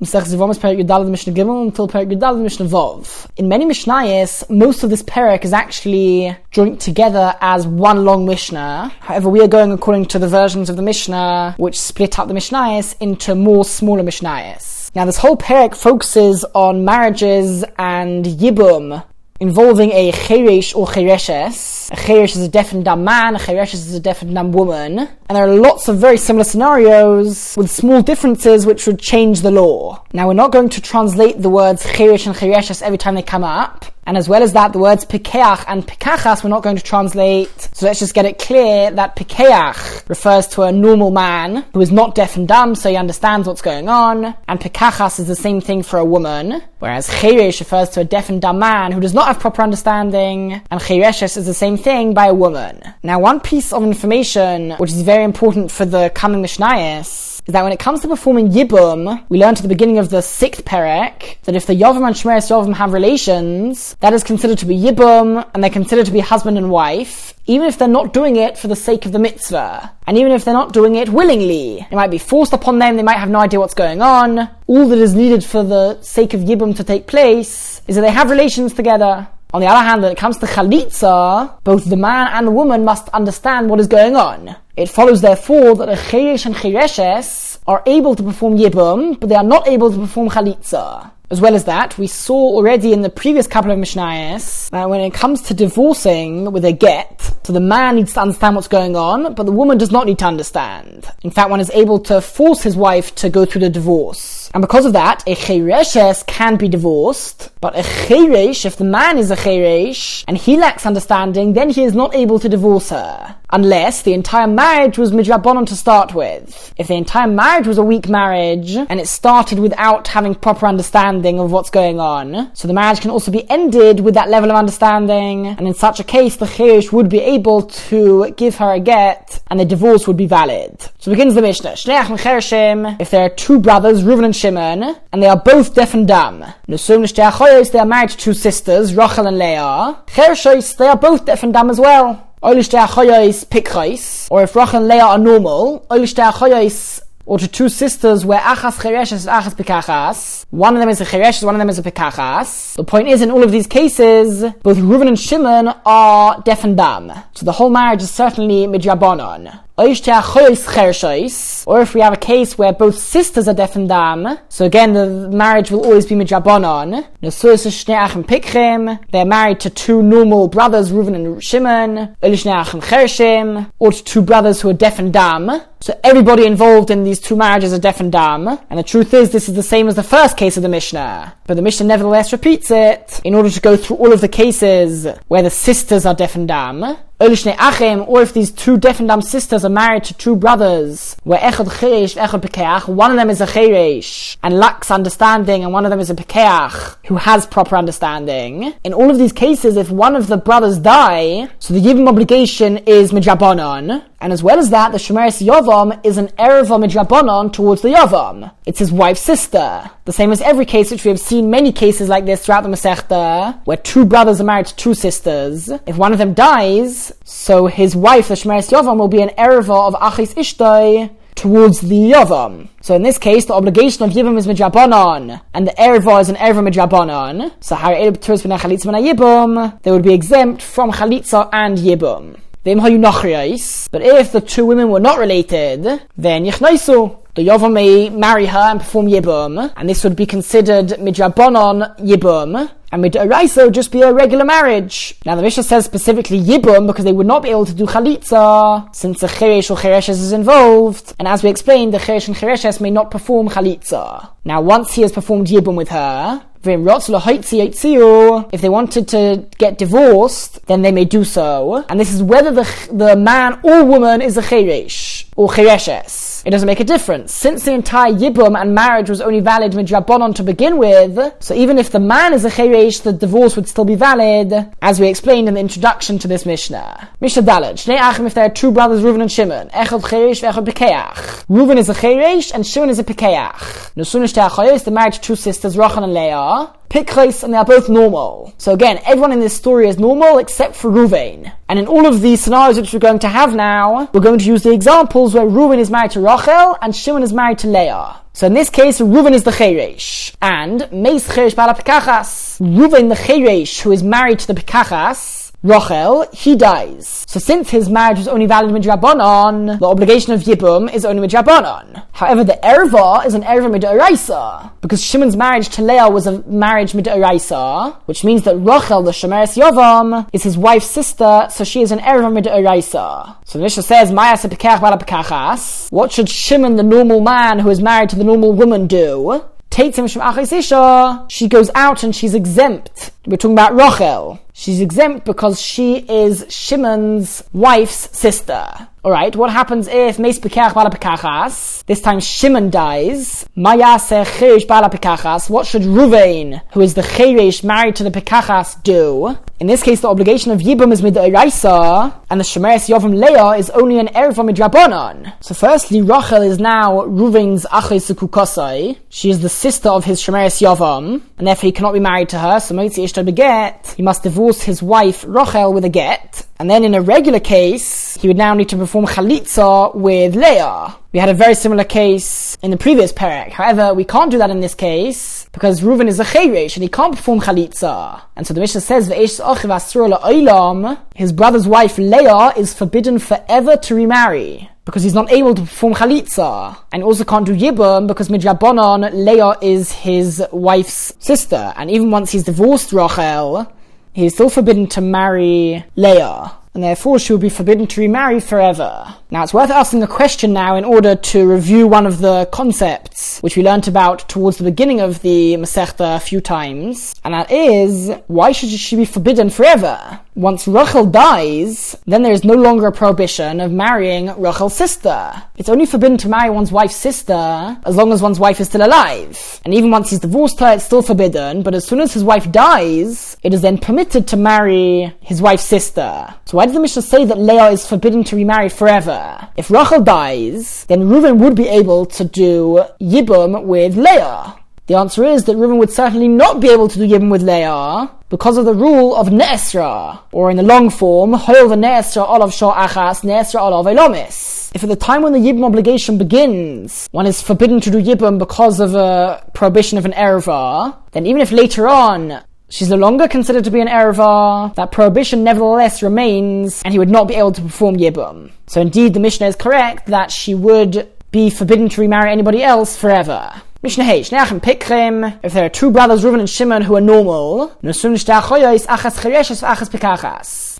Mishnah Gimel until Perik Mishnah Vov. In many Mishnayos, most of this Perik is actually joined together as one long Mishnah. However, we are going according to the versions of the Mishnah which split up the Mishnayos into more smaller Mishnayos. Now, this whole Perik focuses on marriages and Yibum, involving a cheresh or chereshes. A cheresh is a deaf and dumb man, a chereshes is a deaf and dumb woman. And there are lots of very similar scenarios with small differences which would change the law. Now we're not going to translate the words cheresh and chereshes every time they come up. And as well as that, the words pikeach and pikachas we're not going to translate. So let's just get it clear that pikeach refers to a normal man who is not deaf and dumb, so he understands what's going on. And pikachas is the same thing for a woman. Whereas cheresh refers to a deaf and dumb man who does not have proper understanding. And chereshes is the same thing by a woman. Now one piece of information which is very important for the coming Mishnayos is that when it comes to performing Yibum, we learned at the beginning of the sixth Perek that if the Yovam and Shmeres Yovam have relations, that is considered to be Yibum, and they're considered to be husband and wife, even if they're not doing it for the sake of the mitzvah. And even if they're not doing it willingly. It might be forced upon them, they might have no idea what's going on. All that is needed for the sake of Yibum to take place is that they have relations together. On the other hand, when it comes to chalitza, both the man and the woman must understand what is going on. It follows therefore that a cheresh and chereshes are able to perform yibum, but they are not able to perform chalitza. As well as that, we saw already in the previous couple of Mishnayos that when it comes to divorcing with a get, so the man needs to understand what's going on, but the woman does not need to understand. In fact, one is able to force his wife to go through the divorce. And because of that, a chereshes can be divorced, but a cheresh, if the man is a cheresh, and he lacks understanding, then he is not able to divorce her. Unless the entire marriage was midrabanon to start with. If the entire marriage was a weak marriage, and it started without having proper understanding of what's going on, so the marriage can also be ended with that level of understanding, and in such a case, the cheresh would be able to give her a get, and the divorce would be valid. So begins the Mishnah. If there are two brothers, Reuven and Shimon, and they are both deaf and dumb. They are married to two sisters, Rachel and Leah. They are both deaf and dumb as well. Or if Rachel and Leah are normal, or to two sisters where achas chereshes and achas pikachas. One of them is a chereshes, one of them is a pikachas. The point is, in all of these cases, both Reuven and Shimon are deaf and dumb. So the whole marriage is certainly midrabanon. Or if we have a case where both sisters are deaf and dumb, so again the marriage will always be midrabanon. They're married to two normal brothers, Reuven and Shimon, or to two brothers who are deaf and dumb. So everybody involved in these two marriages are deaf and dumb. And the truth is, this is the same as the first case of the Mishnah. But the Mishnah nevertheless repeats it in order to go through all of the cases where the sisters are deaf and dumb or if these two deaf and dumb sisters are married to two brothers, where echad cheresh, echad pekeach, one of them is a cheresh and lacks understanding, and one of them is a pekeach who has proper understanding. In all of these cases, if one of the brothers die, so the yibum obligation is midrabanon, and as well as that, the Shemeres Yavam is an erva midrabanon towards the Yavam. It's his wife's sister. The same as every case which we have seen many cases like this throughout the Masechta, where two brothers are married to two sisters. If one of them dies, so his wife, the Shmeres Yavam, will be an erva of Achis Ishtoi towards the Yavam. So in this case, the obligation of Yibum is Midrabanon, and the erva is an erva Midrabanon. So Yibum, they would be exempt from Chalitza and Yibum. But if the two women were not related, then Yichnaisu. The Yavam may marry her and perform Yibum, and this would be considered Midrabanon Yibum, and with Araisa just be a regular marriage. Now the Mishnah says specifically Yibum because they would not be able to do Chalitza since the Cheresh or Chereshes is involved. And as we explained, the Cheresh and Chereshes may not perform Chalitza. Now once he has performed Yibum with her, if they wanted to get divorced, then they may do so. And this is whether the, the man or woman is a cheresh or chereshes. It doesn't make a difference. Since the entire yibum and marriage was only valid midrabanon to begin with, so even if the man is a cheresh, the divorce would still be valid, as we explained in the introduction to this Mishnah. Mishnah Dalad. Shnei Achim, if there are two brothers, Reuven and Shimon. Echad cheresh, echad pekeach. Reuven is a cheresh, and Shimon is a pekeach. Nusunish is the marriage to two sisters, Rachel and Leah. Pikres, and they are both normal. So again, everyone in this story is normal except for Ruvain. And in all of these scenarios which we're going to have now, we're going to use the examples where Reuven is married to Rachel and Shimon is married to Leah. So in this case, Reuven is the Cheresh. And Meis Cheresh Bala Pekachas. Reuven the Cheresh, who is married to the Pekachas, Rachel, he dies. So since his marriage was only valid midrabanon, the obligation of Yibum is only midrabanon. However, the erva is an erva midoraisa, because Shimon's marriage to Leah was a marriage midoraisa, which means that Rachel, the Shemeres Yovam, is his wife's sister, so she is an erva midoraisa. So the Mishnah says, What should Shimon, the normal man who is married to the normal woman, do? She goes out and she's exempt. We're talking about Rachel. She's exempt because she is Shimon's wife's sister. Alright, what happens if Meis Pekach Bala Pekachas? This time Shimon dies. Chirish Bala Pekachas. What should Ruvain, who is the Chirish married to the Pekachas, do? In this case, the obligation of Yibum is Midairaisa, and the Shemeres Yovim Leah is only an Erva Midrabanan. So firstly, Rachel is now Ruvain's Achay Sukukosai. She is the sister of his Shemeres Yovam, and therefore he cannot be married to her, so Motzi Ishto beget, he must divorce his wife Rachel with a get, and then in a regular case, he would now need to perform chalitza with Leah. We had a very similar case in the previous parak. However, we can't do that in this case because Reuven is a chayrish and he can't perform chalitza. And so the Mishnah says, his brother's wife Leah is forbidden forever to remarry because he's not able to perform chalitza, and also can't do yibum because midrabanon Leah is his wife's sister, and even once he's divorced Rachel, he is still forbidden to marry Leah and therefore she will be forbidden to remarry forever. Now it's worth asking a question now in order to review one of the concepts which we learnt about towards the beginning of the Masechta a few times, and that is, why should she be forbidden forever? Once Rachel dies, then there is no longer a prohibition of marrying Rachel's sister. It's only forbidden to marry one's wife's sister as long as one's wife is still alive. And even once he's divorced her, it's still forbidden, but as soon as his wife dies, it is then permitted to marry his wife's sister. So why does the Mishnah say that Leah is forbidden to remarry forever? If Rachel dies, then Reuven would be able to do Yibum with Leah. The answer is that Reuven would certainly not be able to do Yibum with Leah because of the rule of Ne'esra, or in the long form, Hoil the Ne'esra Olav Shah Achas, Ne'esra Olav Elomis. If at the time when the Yibum obligation begins, one is forbidden to do Yibum because of a prohibition of an Erva, then even if later on she's no longer considered to be an Erva, that prohibition nevertheless remains, and he would not be able to perform Yibum. So indeed, the Mishnah is correct that she would be forbidden to remarry anybody else forever. Mishnah Hey, Shneachim Pikrim, if there are two brothers, Reuven and Shimon, who are normal.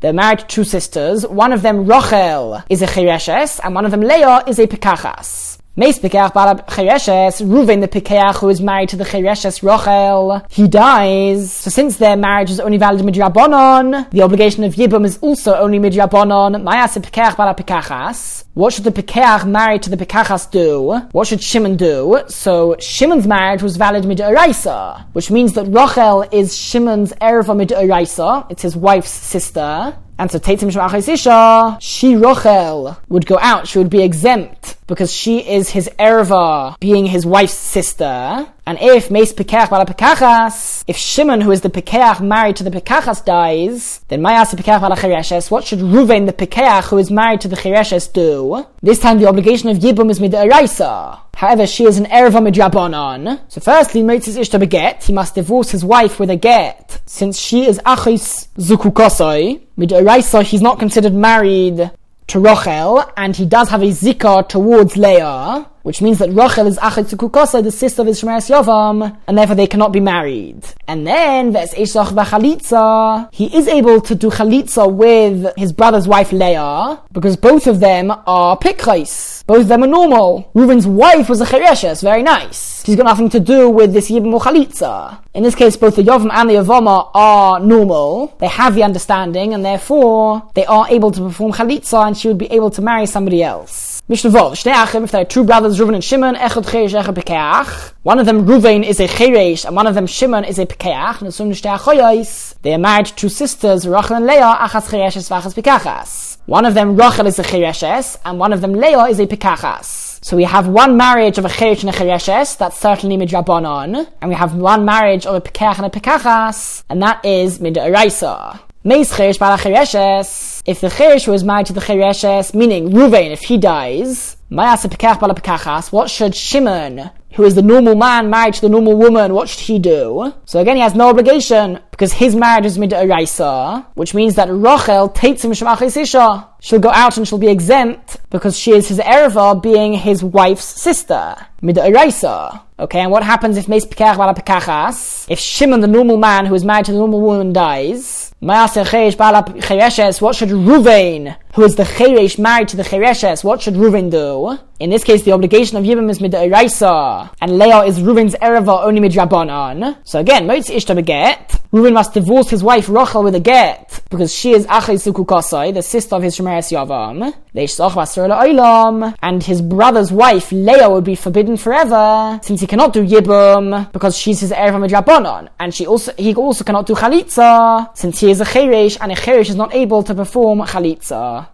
They're married to two sisters. One of them, Rochel, is a Chereshes, and one of them, Leah, is a Pikachas. Meis Pekach Bala Chereshes, Ruven the Pekach who is married to the Chereshes Rochel, he dies. So since their marriage is only valid midrabanon, the obligation of Yibum is also only midrabanon. Mayas Pekach Bala Pekachas. What should the Pekach married to the Pekachas do? What should Shimon do? So Shimon's marriage was valid midoraisa, which means that Rochel is Shimon's erva midoraisa. It's his wife's sister. And so Teitzim Shemachis Isha, she Rochel would go out, she would be exempt because she is his erva, being his wife's sister. And if Meis Pekach Bala Pekachas, if Shimon, who is the Pekach married to the Pekachas, dies, then Mayas Pekach Bala Chereshes, what should Ruven, the Pekach, who is married to the Chereshes, do? This time the obligation of Yibum is Midaraisa. However, she is an erva midrabanon. So firstly, Motzi ishto beget, he must divorce his wife with a get, since she is achis zukukosoi. Midaraisa, he's not considered married to Rachel, and he does have a zikah towards Leah, which means that Rachel is Achet Kukosa, the sister of Ishmael Yovam, and therefore they cannot be married. And then, Ves Eshach Chalitza, he is able to do Chalitza with his brother's wife Leah, because both of them are Pikrais. Both of them are normal. Reuven's wife was a Chereshes, very nice. She's got nothing to do with this Yibam Chalitza. In this case, both the Yovam and the Yavama are normal. They have the understanding, and therefore, they are able to perform Chalitza, and she would be able to marry somebody else. Mishnah Vov, Shnei Achim, if there are two brothers, Reuven and Shimon, Echad Cheresh, Echad Pekeach. One of them, Reuven, is a Cheresh, and one of them, Shimon, is a Pekeach. And assume Shnei Achoyos, they are married two sisters, Rachel and Leah, Achas Chereshes, Vachas Pekachas. One of them, Rachel, is a Chereshes, and one of them, Leah, is a Pekachas. So we have one marriage of a Cheresh and a Chereshes, that's certainly Midrabanon, and we have one marriage of a Pekach and a Pekachas, and that is Midraisa. If the Cherish was married to the Chereshes, meaning Ruvain, if he dies, what should Shimon who is the normal man married to the normal woman, what should he do? So again, he has no obligation because his marriage is mid Eraisa, which means that Rachel takes him. She'll go out and she'll be exempt because she is his erva, being his wife's sister. Mid eraisa. Okay, and what happens if Meis Pekach Bala? If Shimon, the normal man who is married to the normal woman, dies, what should Ruvain, who is the Cheresh married to the Chereshes, what should Ruvain do? In this case, the obligation of Yibam is Midairaisa, and Leah is Ruvain's Ereva only Midrabanan. So again, Moitz Ishta Beget, Ruvain must divorce his wife Rachel with a get, because she is Achai Sukukasai, the sister of his Shemeres Yavam. And his brother's wife, Leah, would be forbidden forever, since he cannot do Yibum, because she's his Ereva Midrabanan. And she also, he also cannot do Chalitza, since he is a Cheresh, and a Cheresh is not able to perform Chalitza.